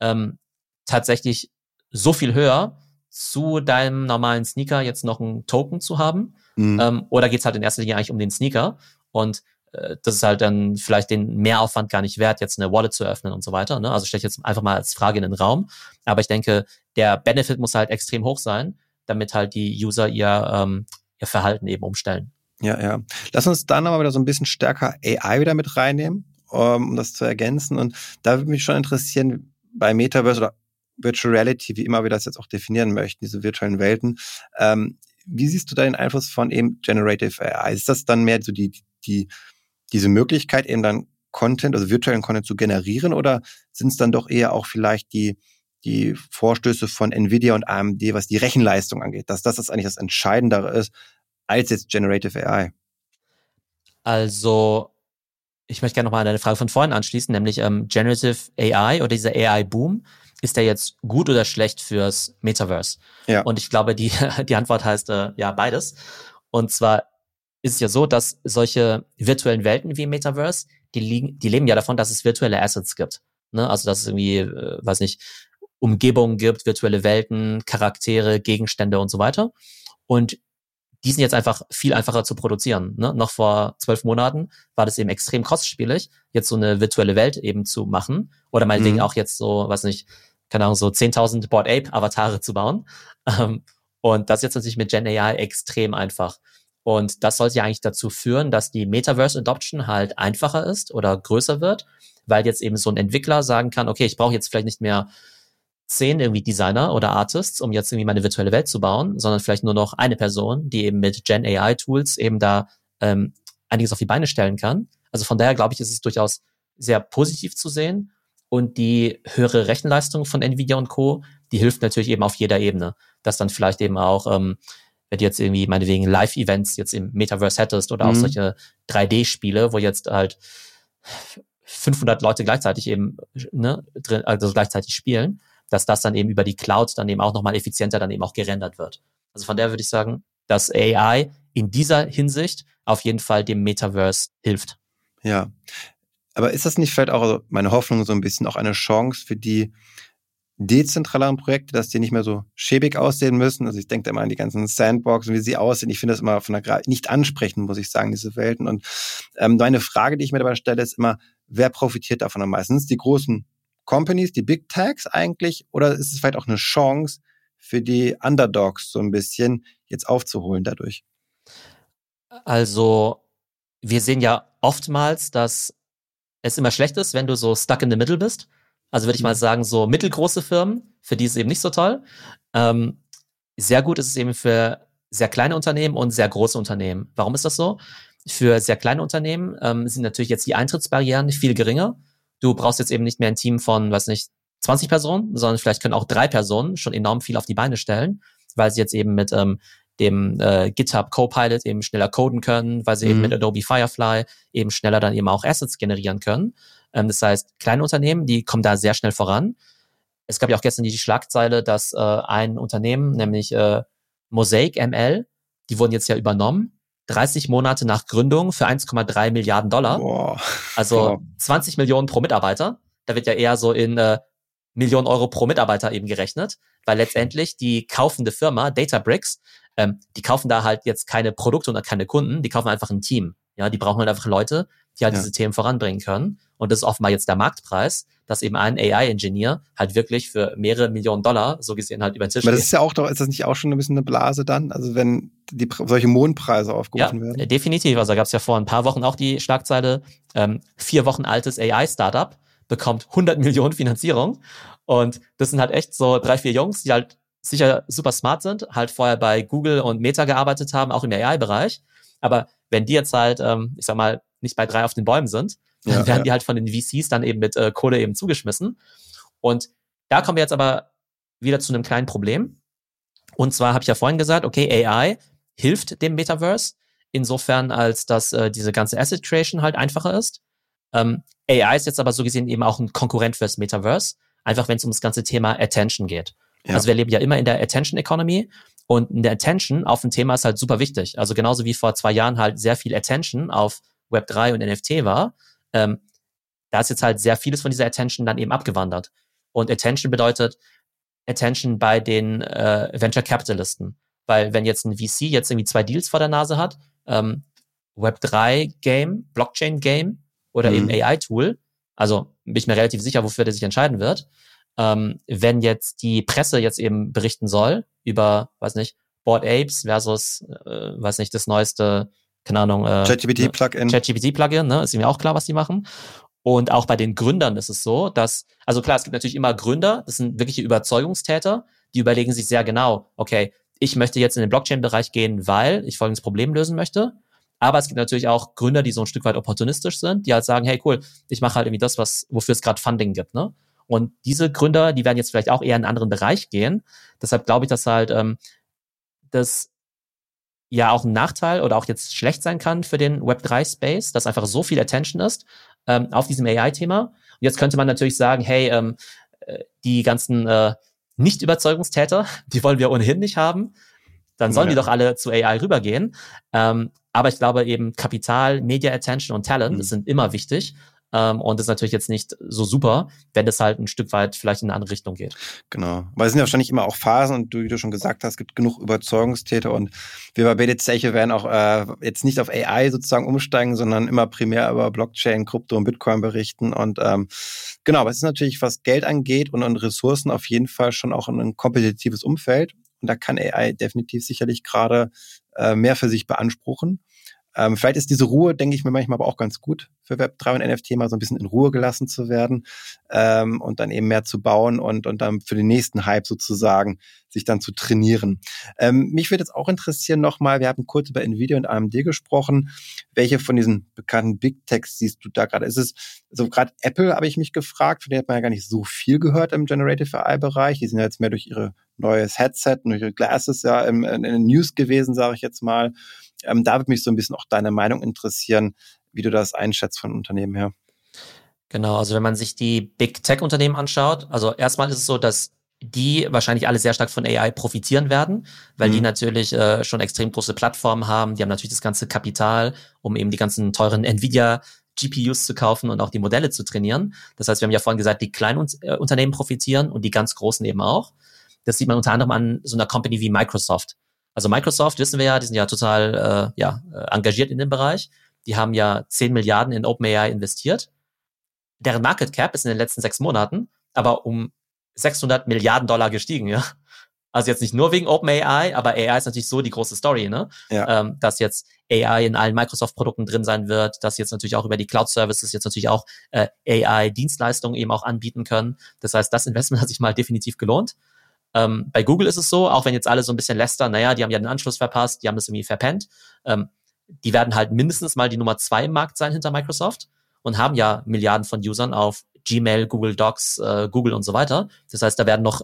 ähm, tatsächlich so viel höher, zu deinem normalen Sneaker jetzt noch einen Token zu haben? Mhm. Ähm, oder geht's halt in erster Linie eigentlich um den Sneaker? Und äh, das ist halt dann vielleicht den Mehraufwand gar nicht wert, jetzt eine Wallet zu öffnen und so weiter. Ne? Also stelle ich jetzt einfach mal als Frage in den Raum. Aber ich denke, der Benefit muss halt extrem hoch sein, damit halt die User ihr, ähm, ihr Verhalten eben umstellen. Ja, ja. Lass uns dann aber wieder so ein bisschen stärker AI wieder mit reinnehmen, um das zu ergänzen. Und da würde mich schon interessieren, bei Metaverse oder Virtual Reality, wie immer wir das jetzt auch definieren möchten, diese virtuellen Welten. Ähm, wie siehst du da den Einfluss von eben Generative AI? Ist das dann mehr so die, die, diese Möglichkeit, eben dann Content, also virtuellen Content zu generieren oder sind es dann doch eher auch vielleicht die, die Vorstöße von Nvidia und AMD, was die Rechenleistung angeht, dass das eigentlich das Entscheidendere ist als jetzt Generative AI? Also, ich möchte gerne nochmal an eine Frage von vorhin anschließen, nämlich ähm, Generative AI oder dieser AI-Boom ist der jetzt gut oder schlecht fürs Metaverse? Ja. Und ich glaube, die, die Antwort heißt äh, ja beides. Und zwar ist es ja so, dass solche virtuellen Welten wie Metaverse, die, liegen, die leben ja davon, dass es virtuelle Assets gibt. Ne? Also dass es irgendwie, äh, weiß nicht, Umgebungen gibt, virtuelle Welten, Charaktere, Gegenstände und so weiter. Und die sind jetzt einfach viel einfacher zu produzieren. Ne? Noch vor zwölf Monaten war das eben extrem kostspielig, jetzt so eine virtuelle Welt eben zu machen. Oder meinetwegen mhm. auch jetzt so, weiß nicht, keine Ahnung, so 10.000 Board Ape Avatare zu bauen. Ähm, und das ist jetzt natürlich mit Gen AI extrem einfach. Und das sollte ja eigentlich dazu führen, dass die Metaverse Adoption halt einfacher ist oder größer wird, weil jetzt eben so ein Entwickler sagen kann, okay, ich brauche jetzt vielleicht nicht mehr zehn irgendwie Designer oder Artists, um jetzt irgendwie meine virtuelle Welt zu bauen, sondern vielleicht nur noch eine Person, die eben mit Gen AI Tools eben da ähm, einiges auf die Beine stellen kann. Also von daher glaube ich, ist es durchaus sehr positiv zu sehen und die höhere Rechenleistung von Nvidia und Co., die hilft natürlich eben auf jeder Ebene. Dass dann vielleicht eben auch, ähm, wenn du jetzt irgendwie meinetwegen Live-Events jetzt im Metaverse hättest oder mhm. auch solche 3D-Spiele, wo jetzt halt 500 Leute gleichzeitig eben, ne, also gleichzeitig spielen, dass das dann eben über die Cloud dann eben auch nochmal effizienter dann eben auch gerendert wird. Also von der würde ich sagen, dass AI in dieser Hinsicht auf jeden Fall dem Metaverse hilft. Ja, aber ist das nicht vielleicht auch also meine Hoffnung so ein bisschen auch eine Chance für die dezentraleren Projekte, dass die nicht mehr so schäbig aussehen müssen? Also ich denke da immer an die ganzen Sandboxen, wie sie aussehen. Ich finde das immer von der nicht ansprechend, muss ich sagen, diese Welten. Und ähm, meine Frage, die ich mir dabei stelle, ist immer, wer profitiert davon am meisten? Sind es die großen Companies, die Big Tags eigentlich? Oder ist es vielleicht auch eine Chance für die Underdogs so ein bisschen jetzt aufzuholen dadurch? Also wir sehen ja oftmals, dass es immer schlecht ist, wenn du so stuck in the middle bist. Also würde ich mal mhm. sagen, so mittelgroße Firmen, für die ist es eben nicht so toll. Ähm, sehr gut ist es eben für sehr kleine Unternehmen und sehr große Unternehmen. Warum ist das so? Für sehr kleine Unternehmen ähm, sind natürlich jetzt die Eintrittsbarrieren viel geringer. Du brauchst jetzt eben nicht mehr ein Team von, was nicht, 20 Personen, sondern vielleicht können auch drei Personen schon enorm viel auf die Beine stellen, weil sie jetzt eben mit ähm, dem äh, GitHub Copilot eben schneller coden können, weil sie mhm. eben mit Adobe Firefly eben schneller dann eben auch Assets generieren können. Ähm, das heißt, kleine Unternehmen, die kommen da sehr schnell voran. Es gab ja auch gestern die Schlagzeile, dass äh, ein Unternehmen, nämlich äh, Mosaic ML, die wurden jetzt ja übernommen, 30 Monate nach Gründung für 1,3 Milliarden Dollar. Boah. Also Boah. 20 Millionen pro Mitarbeiter. Da wird ja eher so in äh, Millionen Euro pro Mitarbeiter eben gerechnet, weil letztendlich die kaufende Firma Databricks, ähm, die kaufen da halt jetzt keine Produkte und keine Kunden, die kaufen einfach ein Team. Ja, die brauchen halt einfach Leute, die halt ja. diese Themen voranbringen können. Und das ist offenbar jetzt der Marktpreis, dass eben ein AI-Engineer halt wirklich für mehrere Millionen Dollar, so gesehen, halt über den Tisch Aber das ist ja auch doch, ist das nicht auch schon ein bisschen eine Blase dann? Also wenn die solche Mondpreise aufgerufen ja, werden? definitiv. Also da gab es ja vor ein paar Wochen auch die Schlagzeile, ähm, vier Wochen altes AI-Startup bekommt 100 Millionen Finanzierung. Und das sind halt echt so drei, vier Jungs, die halt sicher super smart sind, halt vorher bei Google und Meta gearbeitet haben, auch im AI-Bereich. Aber wenn die jetzt halt, ähm, ich sag mal, nicht bei drei auf den Bäumen sind, ja, dann werden ja. die halt von den VCs dann eben mit äh, Kohle eben zugeschmissen. Und da kommen wir jetzt aber wieder zu einem kleinen Problem. Und zwar habe ich ja vorhin gesagt, okay, AI hilft dem Metaverse, insofern als dass äh, diese ganze Asset Creation halt einfacher ist. Ähm, AI ist jetzt aber so gesehen eben auch ein Konkurrent fürs Metaverse, einfach wenn es um das ganze Thema Attention geht. Ja. Also wir leben ja immer in der Attention Economy und in der Attention auf ein Thema ist halt super wichtig. Also genauso wie vor zwei Jahren halt sehr viel Attention auf Web3 und NFT war, ähm, da ist jetzt halt sehr vieles von dieser Attention dann eben abgewandert. Und Attention bedeutet Attention bei den äh, Venture Capitalisten. Weil wenn jetzt ein VC jetzt irgendwie zwei Deals vor der Nase hat, ähm, Web3 Game, Blockchain Game oder mhm. eben AI Tool, also bin ich mir relativ sicher, wofür der sich entscheiden wird. Ähm, wenn jetzt die Presse jetzt eben berichten soll über, weiß nicht, Board Apes versus, äh, weiß nicht, das neueste keine Ahnung, äh, ChatGPT-Plugin. Ne, ChatGPT-Plugin, ne? Ist mir auch klar, was die machen. Und auch bei den Gründern ist es so, dass, also klar, es gibt natürlich immer Gründer, das sind wirkliche Überzeugungstäter, die überlegen sich sehr genau, okay, ich möchte jetzt in den Blockchain-Bereich gehen, weil ich folgendes Problem lösen möchte. Aber es gibt natürlich auch Gründer, die so ein Stück weit opportunistisch sind, die halt sagen, hey cool, ich mache halt irgendwie das, was, wofür es gerade Funding gibt, ne? Und diese Gründer, die werden jetzt vielleicht auch eher in einen anderen Bereich gehen. Deshalb glaube ich, dass halt ähm, das ja auch ein Nachteil oder auch jetzt schlecht sein kann für den Web3-Space, dass einfach so viel Attention ist ähm, auf diesem AI-Thema. Und jetzt könnte man natürlich sagen, hey, ähm, äh, die ganzen äh, Nicht-Überzeugungstäter, die wollen wir ohnehin nicht haben. Dann sollen ja. die doch alle zu AI rübergehen. Ähm, aber ich glaube eben Kapital, Media Attention und Talent, mhm. sind immer wichtig. Ähm, und das ist natürlich jetzt nicht so super, wenn es halt ein Stück weit vielleicht in eine andere Richtung geht. Genau. Weil es sind ja wahrscheinlich immer auch Phasen und du, wie du schon gesagt hast, gibt genug Überzeugungstäter und wir bei BDC werden auch äh, jetzt nicht auf AI sozusagen umsteigen, sondern immer primär über Blockchain, Krypto und Bitcoin berichten. Und ähm, genau, aber es ist natürlich, was Geld angeht und, und Ressourcen auf jeden Fall schon auch ein kompetitives Umfeld. Und da kann AI definitiv sicherlich gerade äh, mehr für sich beanspruchen. Ähm, vielleicht ist diese Ruhe, denke ich mir manchmal aber auch ganz gut für Web3 und NFT mal so ein bisschen in Ruhe gelassen zu werden ähm, und dann eben mehr zu bauen und, und dann für den nächsten Hype sozusagen sich dann zu trainieren. Ähm, mich würde jetzt auch interessieren nochmal, wir haben kurz über Nvidia und AMD gesprochen. Welche von diesen bekannten Big Techs siehst du da gerade? Ist es, also gerade Apple habe ich mich gefragt, von denen hat man ja gar nicht so viel gehört im Generative AI-Bereich. Die sind ja jetzt mehr durch ihre neues Headset, ihre Glasses ja im, in den News gewesen, sage ich jetzt mal. Ähm, da würde mich so ein bisschen auch deine Meinung interessieren, wie du das einschätzt von Unternehmen her. Genau, also wenn man sich die Big Tech Unternehmen anschaut, also erstmal ist es so, dass die wahrscheinlich alle sehr stark von AI profitieren werden, weil mhm. die natürlich äh, schon extrem große Plattformen haben. Die haben natürlich das ganze Kapital, um eben die ganzen teuren Nvidia GPUs zu kaufen und auch die Modelle zu trainieren. Das heißt, wir haben ja vorhin gesagt, die kleinen äh, Unternehmen profitieren und die ganz großen eben auch. Das sieht man unter anderem an so einer Company wie Microsoft. Also Microsoft, wissen wir ja, die sind ja total äh, ja, äh, engagiert in dem Bereich. Die haben ja 10 Milliarden in OpenAI investiert. Deren Market Cap ist in den letzten sechs Monaten aber um 600 Milliarden Dollar gestiegen, ja. Also jetzt nicht nur wegen OpenAI, aber AI ist natürlich so die große Story, ne? Ja. Ähm, dass jetzt AI in allen Microsoft-Produkten drin sein wird, dass jetzt natürlich auch über die Cloud-Services jetzt natürlich auch äh, AI-Dienstleistungen eben auch anbieten können. Das heißt, das Investment hat sich mal definitiv gelohnt. Ähm, bei Google ist es so, auch wenn jetzt alle so ein bisschen lästern, naja, die haben ja den Anschluss verpasst, die haben das irgendwie verpennt. Ähm, die werden halt mindestens mal die Nummer zwei im Markt sein hinter Microsoft und haben ja Milliarden von Usern auf Gmail, Google Docs, äh, Google und so weiter. Das heißt, da werden noch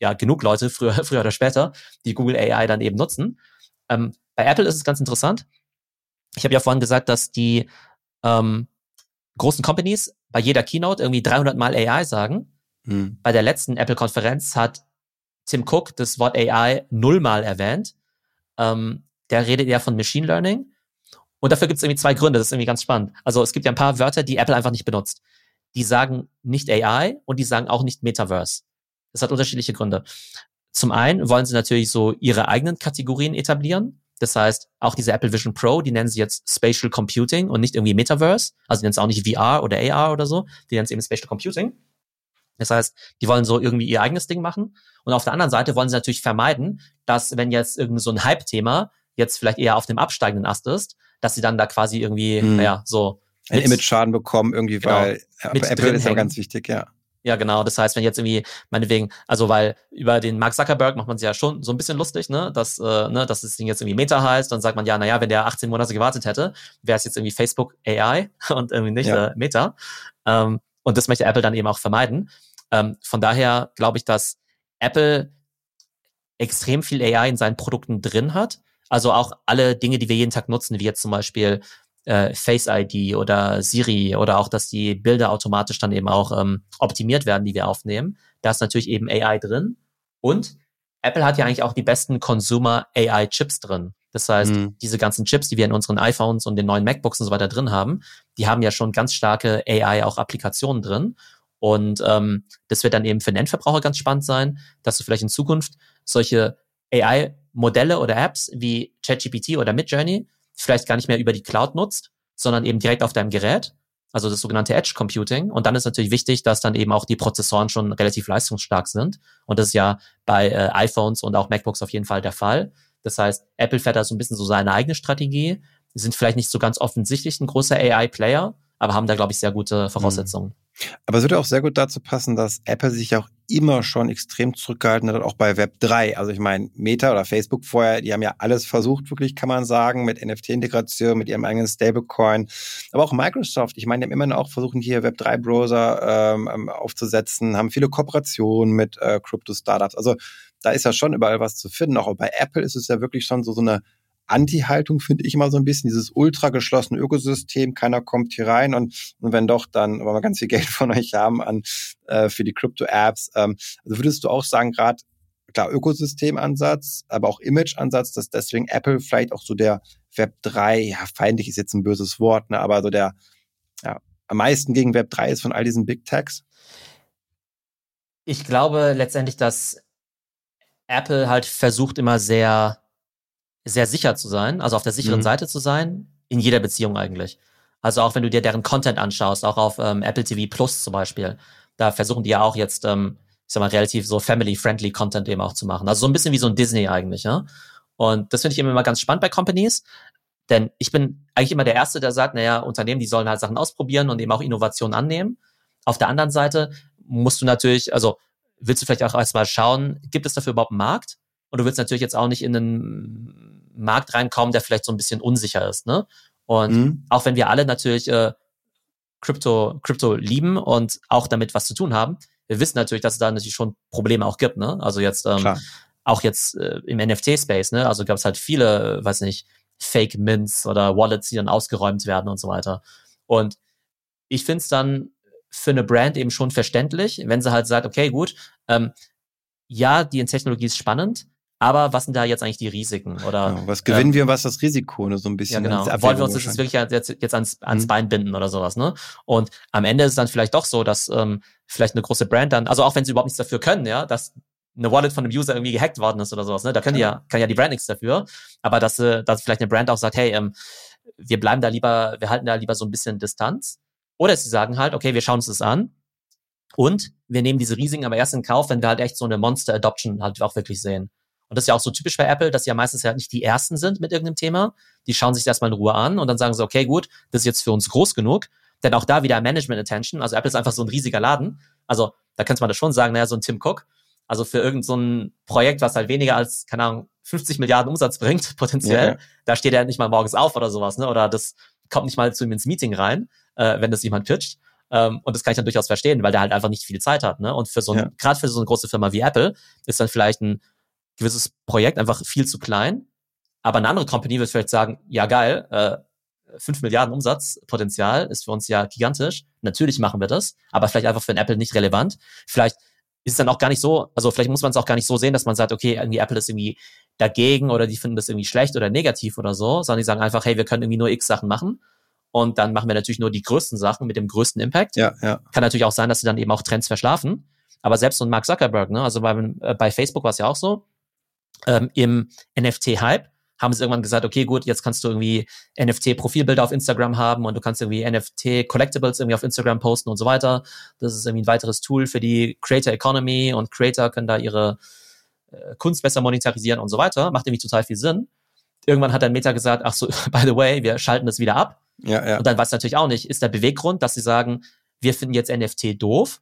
ja genug Leute früher, früher oder später, die Google AI dann eben nutzen. Ähm, bei Apple ist es ganz interessant. Ich habe ja vorhin gesagt, dass die ähm, großen Companies bei jeder Keynote irgendwie 300 Mal AI sagen. Hm. Bei der letzten Apple-Konferenz hat Tim Cook das Wort AI nullmal erwähnt. Ähm, der redet ja von Machine Learning. Und dafür gibt es irgendwie zwei Gründe. Das ist irgendwie ganz spannend. Also es gibt ja ein paar Wörter, die Apple einfach nicht benutzt. Die sagen nicht AI und die sagen auch nicht Metaverse. Das hat unterschiedliche Gründe. Zum einen wollen sie natürlich so ihre eigenen Kategorien etablieren. Das heißt, auch diese Apple Vision Pro, die nennen sie jetzt Spatial Computing und nicht irgendwie Metaverse. Also die nennen es auch nicht VR oder AR oder so. Die nennen es eben Spatial Computing. Das heißt, die wollen so irgendwie ihr eigenes Ding machen. Und auf der anderen Seite wollen sie natürlich vermeiden, dass wenn jetzt irgend so ein Hype-Thema jetzt vielleicht eher auf dem absteigenden Ast ist, dass sie dann da quasi irgendwie, hm. naja, so. Ein Image-Schaden bekommen, irgendwie, genau, weil Apple ist ja ganz wichtig, ja. Ja, genau. Das heißt, wenn jetzt irgendwie, meinetwegen, also weil über den Mark Zuckerberg macht man sich ja schon so ein bisschen lustig, ne, dass, äh, ne, dass das Ding jetzt irgendwie Meta heißt, dann sagt man ja, naja, wenn der 18 Monate gewartet hätte, wäre es jetzt irgendwie Facebook AI und irgendwie nicht ja. äh, Meta. Ähm, und das möchte Apple dann eben auch vermeiden. Ähm, von daher glaube ich, dass Apple extrem viel AI in seinen Produkten drin hat. Also auch alle Dinge, die wir jeden Tag nutzen, wie jetzt zum Beispiel äh, Face ID oder Siri oder auch, dass die Bilder automatisch dann eben auch ähm, optimiert werden, die wir aufnehmen. Da ist natürlich eben AI drin. Und Apple hat ja eigentlich auch die besten Consumer AI Chips drin. Das heißt, mhm. diese ganzen Chips, die wir in unseren iPhones und den neuen MacBooks und so weiter drin haben, die haben ja schon ganz starke AI auch Applikationen drin. Und ähm, das wird dann eben für den Endverbraucher ganz spannend sein, dass du vielleicht in Zukunft solche AI-Modelle oder Apps wie ChatGPT oder Midjourney vielleicht gar nicht mehr über die Cloud nutzt, sondern eben direkt auf deinem Gerät, also das sogenannte Edge Computing. Und dann ist natürlich wichtig, dass dann eben auch die Prozessoren schon relativ leistungsstark sind. Und das ist ja bei äh, iPhones und auch MacBooks auf jeden Fall der Fall. Das heißt, Apple fährt da so ein bisschen so seine eigene Strategie, sind vielleicht nicht so ganz offensichtlich ein großer AI-Player, aber haben da, glaube ich, sehr gute Voraussetzungen. Aber es würde auch sehr gut dazu passen, dass Apple sich auch immer schon extrem zurückgehalten hat, auch bei Web 3. Also ich meine, Meta oder Facebook vorher, die haben ja alles versucht, wirklich kann man sagen, mit NFT-Integration, mit ihrem eigenen Stablecoin. Aber auch Microsoft, ich meine, die haben immer noch versucht, hier Web 3-Browser ähm, ähm, aufzusetzen, haben viele Kooperationen mit äh, Crypto-Startups. Also da ist ja schon überall was zu finden. Auch bei Apple ist es ja wirklich schon so, so eine Anti-Haltung, finde ich immer so ein bisschen, dieses ultra geschlossene Ökosystem, keiner kommt hier rein und, und wenn doch, dann wollen wir ganz viel Geld von euch haben an äh, für die Crypto-Apps. Ähm, also würdest du auch sagen, gerade klar, Ökosystemansatz, aber auch Image-Ansatz, dass deswegen Apple vielleicht auch so der Web 3, ja, feindlich ist jetzt ein böses Wort, ne, aber so der ja, am meisten gegen Web 3 ist von all diesen Big Techs? Ich glaube letztendlich, dass Apple halt versucht immer sehr sehr sicher zu sein, also auf der sicheren mhm. Seite zu sein, in jeder Beziehung eigentlich. Also auch wenn du dir deren Content anschaust, auch auf ähm, Apple TV Plus zum Beispiel, da versuchen die ja auch jetzt, ähm, ich sag mal, relativ so family-friendly Content eben auch zu machen. Also so ein bisschen wie so ein Disney eigentlich, ja. Und das finde ich immer ganz spannend bei Companies, denn ich bin eigentlich immer der Erste, der sagt, naja, Unternehmen, die sollen halt Sachen ausprobieren und eben auch Innovationen annehmen. Auf der anderen Seite musst du natürlich, also willst du vielleicht auch erstmal schauen, gibt es dafür überhaupt einen Markt? Und du willst natürlich jetzt auch nicht in einen Markt reinkommen, der vielleicht so ein bisschen unsicher ist. Ne? Und mhm. auch wenn wir alle natürlich äh, Crypto, Crypto lieben und auch damit was zu tun haben, wir wissen natürlich, dass es da natürlich schon Probleme auch gibt. Ne? Also jetzt ähm, auch jetzt äh, im NFT-Space, ne? Also gab es halt viele, äh, weiß nicht, Fake Mints oder Wallets, die dann ausgeräumt werden und so weiter. Und ich finde es dann für eine Brand eben schon verständlich, wenn sie halt sagt, okay, gut, ähm, ja, die Technologie ist spannend, aber was sind da jetzt eigentlich die Risiken? Oder ja, was gewinnen ähm, wir, was das Risiko, ne, so ein bisschen. Ja, genau. Wollen wir uns das jetzt wirklich jetzt, jetzt ans, ans mhm. Bein binden oder sowas, ne? Und am Ende ist es dann vielleicht doch so, dass ähm, vielleicht eine große Brand dann, also auch wenn sie überhaupt nichts dafür können, ja, dass eine Wallet von einem User irgendwie gehackt worden ist oder sowas, ne? Da können ja. die ja, kann ja die Brand nichts dafür. Aber dass, äh, dass vielleicht eine Brand auch sagt, hey, ähm, wir bleiben da lieber, wir halten da lieber so ein bisschen Distanz. Oder sie sagen halt, okay, wir schauen uns das an, Und wir nehmen diese Risiken aber erst in Kauf, wenn wir halt echt so eine Monster-Adoption halt auch wirklich sehen. Und das ist ja auch so typisch bei Apple, dass sie ja meistens ja nicht die Ersten sind mit irgendeinem Thema. Die schauen sich das erstmal in Ruhe an und dann sagen sie, okay, gut, das ist jetzt für uns groß genug. Denn auch da wieder Management Attention. Also Apple ist einfach so ein riesiger Laden. Also da könnte man das schon sagen, naja, so ein Tim Cook. Also für irgendein so ein Projekt, was halt weniger als, keine Ahnung, 50 Milliarden Umsatz bringt, potenziell, ja. da steht er nicht mal morgens auf oder sowas, ne? Oder das kommt nicht mal zu ihm ins Meeting rein, äh, wenn das jemand pitcht. Ähm, und das kann ich dann durchaus verstehen, weil der halt einfach nicht viel Zeit hat. Ne? Und für so ein, ja. gerade für so eine große Firma wie Apple ist dann vielleicht ein gewisses Projekt einfach viel zu klein. Aber eine andere Company wird vielleicht sagen, ja geil, äh, 5 Milliarden Umsatzpotenzial ist für uns ja gigantisch. Natürlich machen wir das, aber vielleicht einfach für ein Apple nicht relevant. Vielleicht ist es dann auch gar nicht so, also vielleicht muss man es auch gar nicht so sehen, dass man sagt, okay, irgendwie Apple ist irgendwie dagegen oder die finden das irgendwie schlecht oder negativ oder so, sondern die sagen einfach, hey, wir können irgendwie nur x Sachen machen und dann machen wir natürlich nur die größten Sachen mit dem größten Impact. Ja, ja. Kann natürlich auch sein, dass sie dann eben auch Trends verschlafen. Aber selbst so ein Mark Zuckerberg, ne, also bei, äh, bei Facebook war es ja auch so, ähm, im NFT-Hype haben sie irgendwann gesagt, okay, gut, jetzt kannst du irgendwie NFT-Profilbilder auf Instagram haben und du kannst irgendwie NFT-Collectibles irgendwie auf Instagram posten und so weiter. Das ist irgendwie ein weiteres Tool für die Creator Economy und Creator können da ihre äh, Kunst besser monetarisieren und so weiter. Macht irgendwie total viel Sinn. Irgendwann hat dann Meta gesagt, ach so, by the way, wir schalten das wieder ab. Ja, ja. Und dann weiß natürlich auch nicht, ist der Beweggrund, dass sie sagen, wir finden jetzt NFT doof?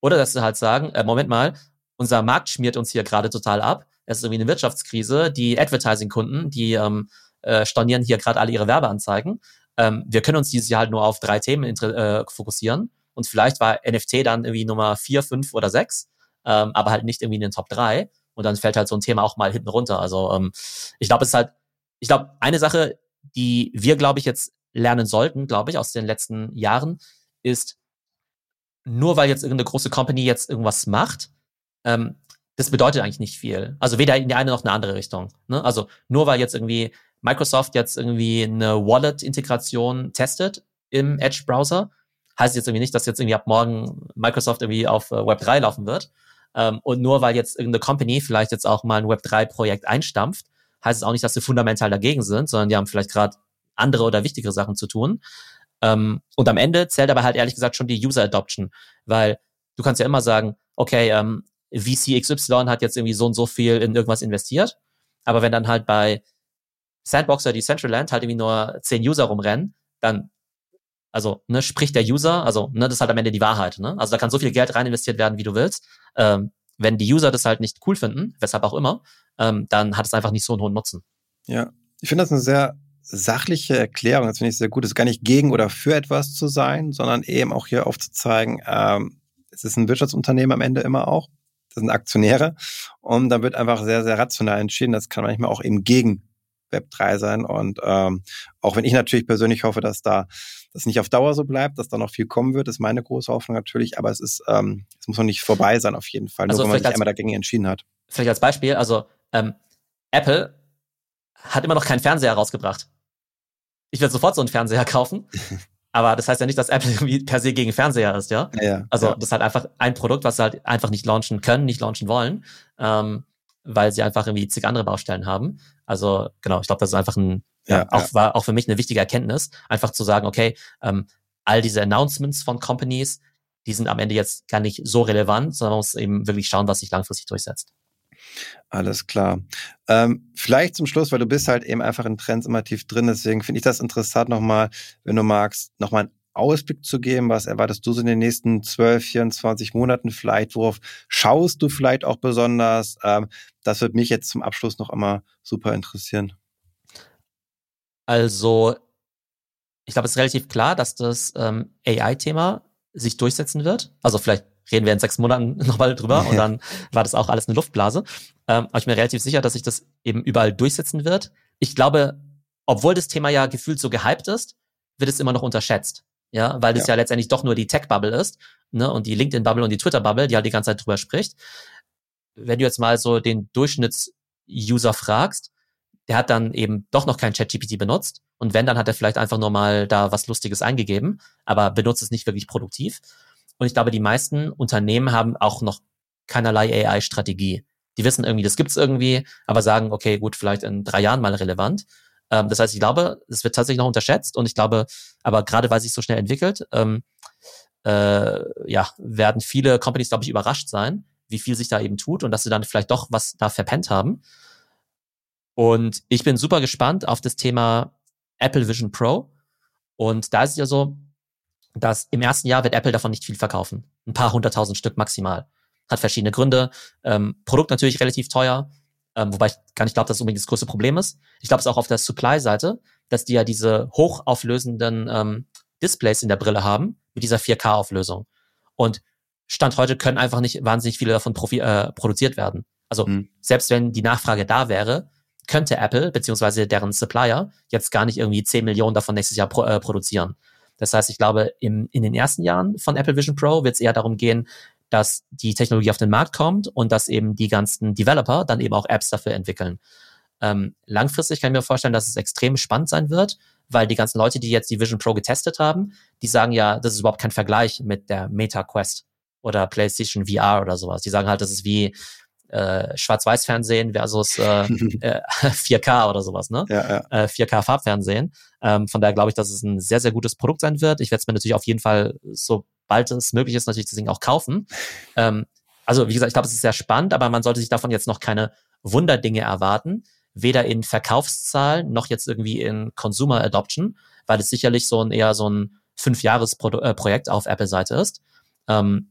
Oder dass sie halt sagen, äh, Moment mal, unser Markt schmiert uns hier gerade total ab es ist irgendwie eine Wirtschaftskrise. Die Advertising-Kunden, die ähm, äh, stornieren hier gerade alle ihre Werbeanzeigen. Ähm, wir können uns dieses Jahr halt nur auf drei Themen äh, fokussieren. Und vielleicht war NFT dann irgendwie Nummer vier, fünf oder sechs, ähm, aber halt nicht irgendwie in den Top drei. Und dann fällt halt so ein Thema auch mal hinten runter. Also ähm, ich glaube, es ist halt, ich glaube, eine Sache, die wir, glaube ich, jetzt lernen sollten, glaube ich, aus den letzten Jahren, ist, nur weil jetzt irgendeine große Company jetzt irgendwas macht, ähm, das bedeutet eigentlich nicht viel. Also weder in die eine noch in eine andere Richtung. Ne? Also nur weil jetzt irgendwie Microsoft jetzt irgendwie eine Wallet-Integration testet im Edge-Browser, heißt jetzt irgendwie nicht, dass jetzt irgendwie ab morgen Microsoft irgendwie auf äh, Web3 laufen wird. Ähm, und nur weil jetzt irgendeine Company vielleicht jetzt auch mal ein Web3-Projekt einstampft, heißt es auch nicht, dass sie fundamental dagegen sind, sondern die haben vielleicht gerade andere oder wichtigere Sachen zu tun. Ähm, und am Ende zählt aber halt ehrlich gesagt schon die User Adoption, weil du kannst ja immer sagen, okay, ähm, VC XY hat jetzt irgendwie so und so viel in irgendwas investiert. Aber wenn dann halt bei Sandbox oder Decentraland halt irgendwie nur zehn User rumrennen, dann, also, ne, spricht der User, also, ne, das ist halt am Ende die Wahrheit, ne? Also da kann so viel Geld rein investiert werden, wie du willst. Ähm, wenn die User das halt nicht cool finden, weshalb auch immer, ähm, dann hat es einfach nicht so einen hohen Nutzen. Ja, ich finde das eine sehr sachliche Erklärung. Das finde ich sehr gut. Es ist gar nicht gegen oder für etwas zu sein, sondern eben auch hier aufzuzeigen, ähm, es ist ein Wirtschaftsunternehmen am Ende immer auch das sind Aktionäre. Und da wird einfach sehr, sehr rational entschieden. Das kann manchmal auch eben gegen Web 3 sein. Und ähm, auch wenn ich natürlich persönlich hoffe, dass da das nicht auf Dauer so bleibt, dass da noch viel kommen wird, ist meine große Hoffnung natürlich. Aber es ist, ähm, es muss noch nicht vorbei sein auf jeden Fall, also nur wenn man sich als, einmal dagegen entschieden hat. Vielleicht als Beispiel, also ähm, Apple hat immer noch keinen Fernseher rausgebracht. Ich werde sofort so einen Fernseher kaufen. Aber das heißt ja nicht, dass Apple irgendwie per se gegen Fernseher ist, ja? ja also ja. das ist halt einfach ein Produkt, was sie halt einfach nicht launchen können, nicht launchen wollen, ähm, weil sie einfach irgendwie zig andere Baustellen haben. Also genau, ich glaube, das ist einfach ein, ja, auch, war auch für mich eine wichtige Erkenntnis, einfach zu sagen, okay, ähm, all diese Announcements von Companies, die sind am Ende jetzt gar nicht so relevant, sondern man muss eben wirklich schauen, was sich langfristig durchsetzt. Alles klar. Ähm, vielleicht zum Schluss, weil du bist halt eben einfach in Trends immer tief drin, deswegen finde ich das interessant nochmal, wenn du magst, nochmal einen Ausblick zu geben. Was erwartest du so in den nächsten 12, 24 Monaten vielleicht? Worauf schaust du vielleicht auch besonders? Ähm, das wird mich jetzt zum Abschluss noch einmal super interessieren. Also, ich glaube, es ist relativ klar, dass das ähm, AI-Thema sich durchsetzen wird. Also vielleicht reden wir in sechs Monaten nochmal drüber und dann war das auch alles eine Luftblase. Ähm, aber ich bin mir relativ sicher, dass sich das eben überall durchsetzen wird. Ich glaube, obwohl das Thema ja gefühlt so gehypt ist, wird es immer noch unterschätzt. Ja, weil das ja, ja letztendlich doch nur die Tech-Bubble ist, ne, und die LinkedIn-Bubble und die Twitter-Bubble, die halt die ganze Zeit drüber spricht. Wenn du jetzt mal so den Durchschnitts-User fragst, der hat dann eben doch noch kein ChatGPT benutzt. Und wenn, dann hat er vielleicht einfach nur mal da was Lustiges eingegeben, aber benutzt es nicht wirklich produktiv. Und ich glaube, die meisten Unternehmen haben auch noch keinerlei AI-Strategie. Die wissen irgendwie, das gibt's irgendwie, aber sagen, okay, gut, vielleicht in drei Jahren mal relevant. Ähm, das heißt, ich glaube, es wird tatsächlich noch unterschätzt und ich glaube, aber gerade weil sich so schnell entwickelt, ähm, äh, ja, werden viele Companies, glaube ich, überrascht sein, wie viel sich da eben tut und dass sie dann vielleicht doch was da verpennt haben. Und ich bin super gespannt auf das Thema Apple Vision Pro. Und da ist es ja so, dass im ersten Jahr wird Apple davon nicht viel verkaufen. Ein paar hunderttausend Stück maximal. Hat verschiedene Gründe. Ähm, Produkt natürlich relativ teuer, ähm, wobei ich gar nicht glaube, dass das unbedingt das größte Problem ist. Ich glaube es auch auf der Supply-Seite, dass die ja diese hochauflösenden ähm, Displays in der Brille haben mit dieser 4K-Auflösung. Und Stand heute können einfach nicht wahnsinnig viele davon äh, produziert werden. Also mhm. selbst wenn die Nachfrage da wäre, könnte Apple beziehungsweise deren Supplier jetzt gar nicht irgendwie 10 Millionen davon nächstes Jahr pro, äh, produzieren. Das heißt, ich glaube, im, in den ersten Jahren von Apple Vision Pro wird es eher darum gehen, dass die Technologie auf den Markt kommt und dass eben die ganzen Developer dann eben auch Apps dafür entwickeln. Ähm, langfristig kann ich mir vorstellen, dass es extrem spannend sein wird, weil die ganzen Leute, die jetzt die Vision Pro getestet haben, die sagen ja, das ist überhaupt kein Vergleich mit der Meta Quest oder PlayStation VR oder sowas. Die sagen halt, das ist wie äh, Schwarz-Weiß-Fernsehen versus äh, äh, 4K oder sowas, ne? Ja, ja. Äh, 4K-Farbfernsehen. Ähm, von daher glaube ich, dass es ein sehr, sehr gutes Produkt sein wird. Ich werde es mir natürlich auf jeden Fall, sobald es möglich ist, natürlich das Ding auch kaufen. Ähm, also, wie gesagt, ich glaube, es ist sehr spannend, aber man sollte sich davon jetzt noch keine Wunderdinge erwarten. Weder in Verkaufszahlen noch jetzt irgendwie in Consumer Adoption, weil es sicherlich so ein eher so ein Fünf-Jahres-Projekt äh, auf Apple-Seite ist. Ähm,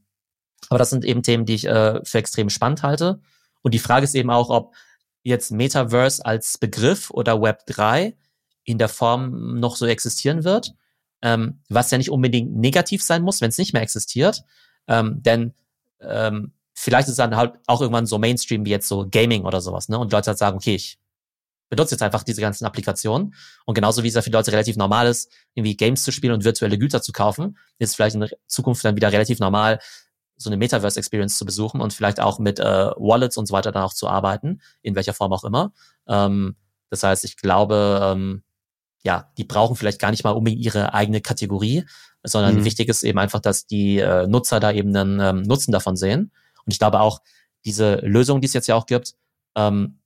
aber das sind eben Themen, die ich äh, für extrem spannend halte. Und die Frage ist eben auch, ob jetzt Metaverse als Begriff oder Web 3 in der Form noch so existieren wird, ähm, was ja nicht unbedingt negativ sein muss, wenn es nicht mehr existiert. Ähm, denn ähm, vielleicht ist es dann halt auch irgendwann so Mainstream wie jetzt so Gaming oder sowas, ne? Und Leute halt sagen, okay, ich benutze jetzt einfach diese ganzen Applikationen. Und genauso wie es ja für Leute relativ normal ist, irgendwie Games zu spielen und virtuelle Güter zu kaufen, ist vielleicht in Zukunft dann wieder relativ normal, so eine Metaverse-Experience zu besuchen und vielleicht auch mit äh, Wallets und so weiter dann auch zu arbeiten, in welcher Form auch immer. Ähm, das heißt, ich glaube, ähm, ja, die brauchen vielleicht gar nicht mal unbedingt ihre eigene Kategorie, sondern mhm. wichtig ist eben einfach, dass die äh, Nutzer da eben einen ähm, Nutzen davon sehen. Und ich glaube auch, diese Lösung, die es jetzt ja auch gibt, ähm,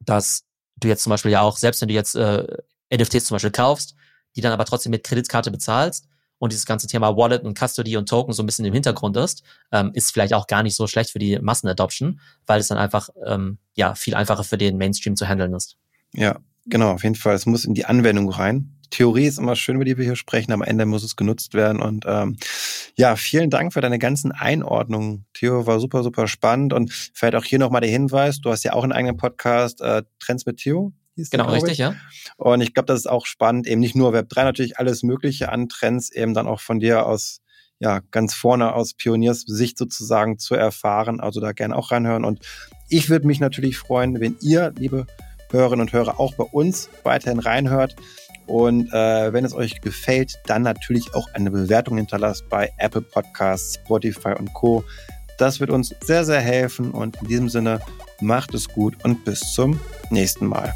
dass du jetzt zum Beispiel ja auch, selbst wenn du jetzt äh, NFTs zum Beispiel kaufst, die dann aber trotzdem mit Kreditkarte bezahlst, und dieses ganze Thema Wallet und Custody und Token so ein bisschen im Hintergrund ist, ähm, ist vielleicht auch gar nicht so schlecht für die Massenadoption, weil es dann einfach ähm, ja viel einfacher für den Mainstream zu handeln ist. Ja, genau, auf jeden Fall. Es muss in die Anwendung rein. Theorie ist immer schön, über die wir hier sprechen, am Ende muss es genutzt werden. Und ähm, ja, vielen Dank für deine ganzen Einordnungen. Theo war super, super spannend. Und vielleicht auch hier nochmal der Hinweis, du hast ja auch einen eigenen Podcast, äh, Trends mit Theo hieß Genau, richtig, ja. Und ich glaube, das ist auch spannend, eben nicht nur Web3, natürlich alles Mögliche an Trends, eben dann auch von dir aus, ja, ganz vorne aus Pionierssicht sozusagen zu erfahren. Also da gerne auch reinhören. Und ich würde mich natürlich freuen, wenn ihr, liebe Hörerinnen und Hörer, auch bei uns weiterhin reinhört. Und äh, wenn es euch gefällt, dann natürlich auch eine Bewertung hinterlasst bei Apple Podcasts, Spotify und Co. Das wird uns sehr, sehr helfen. Und in diesem Sinne, macht es gut und bis zum nächsten Mal.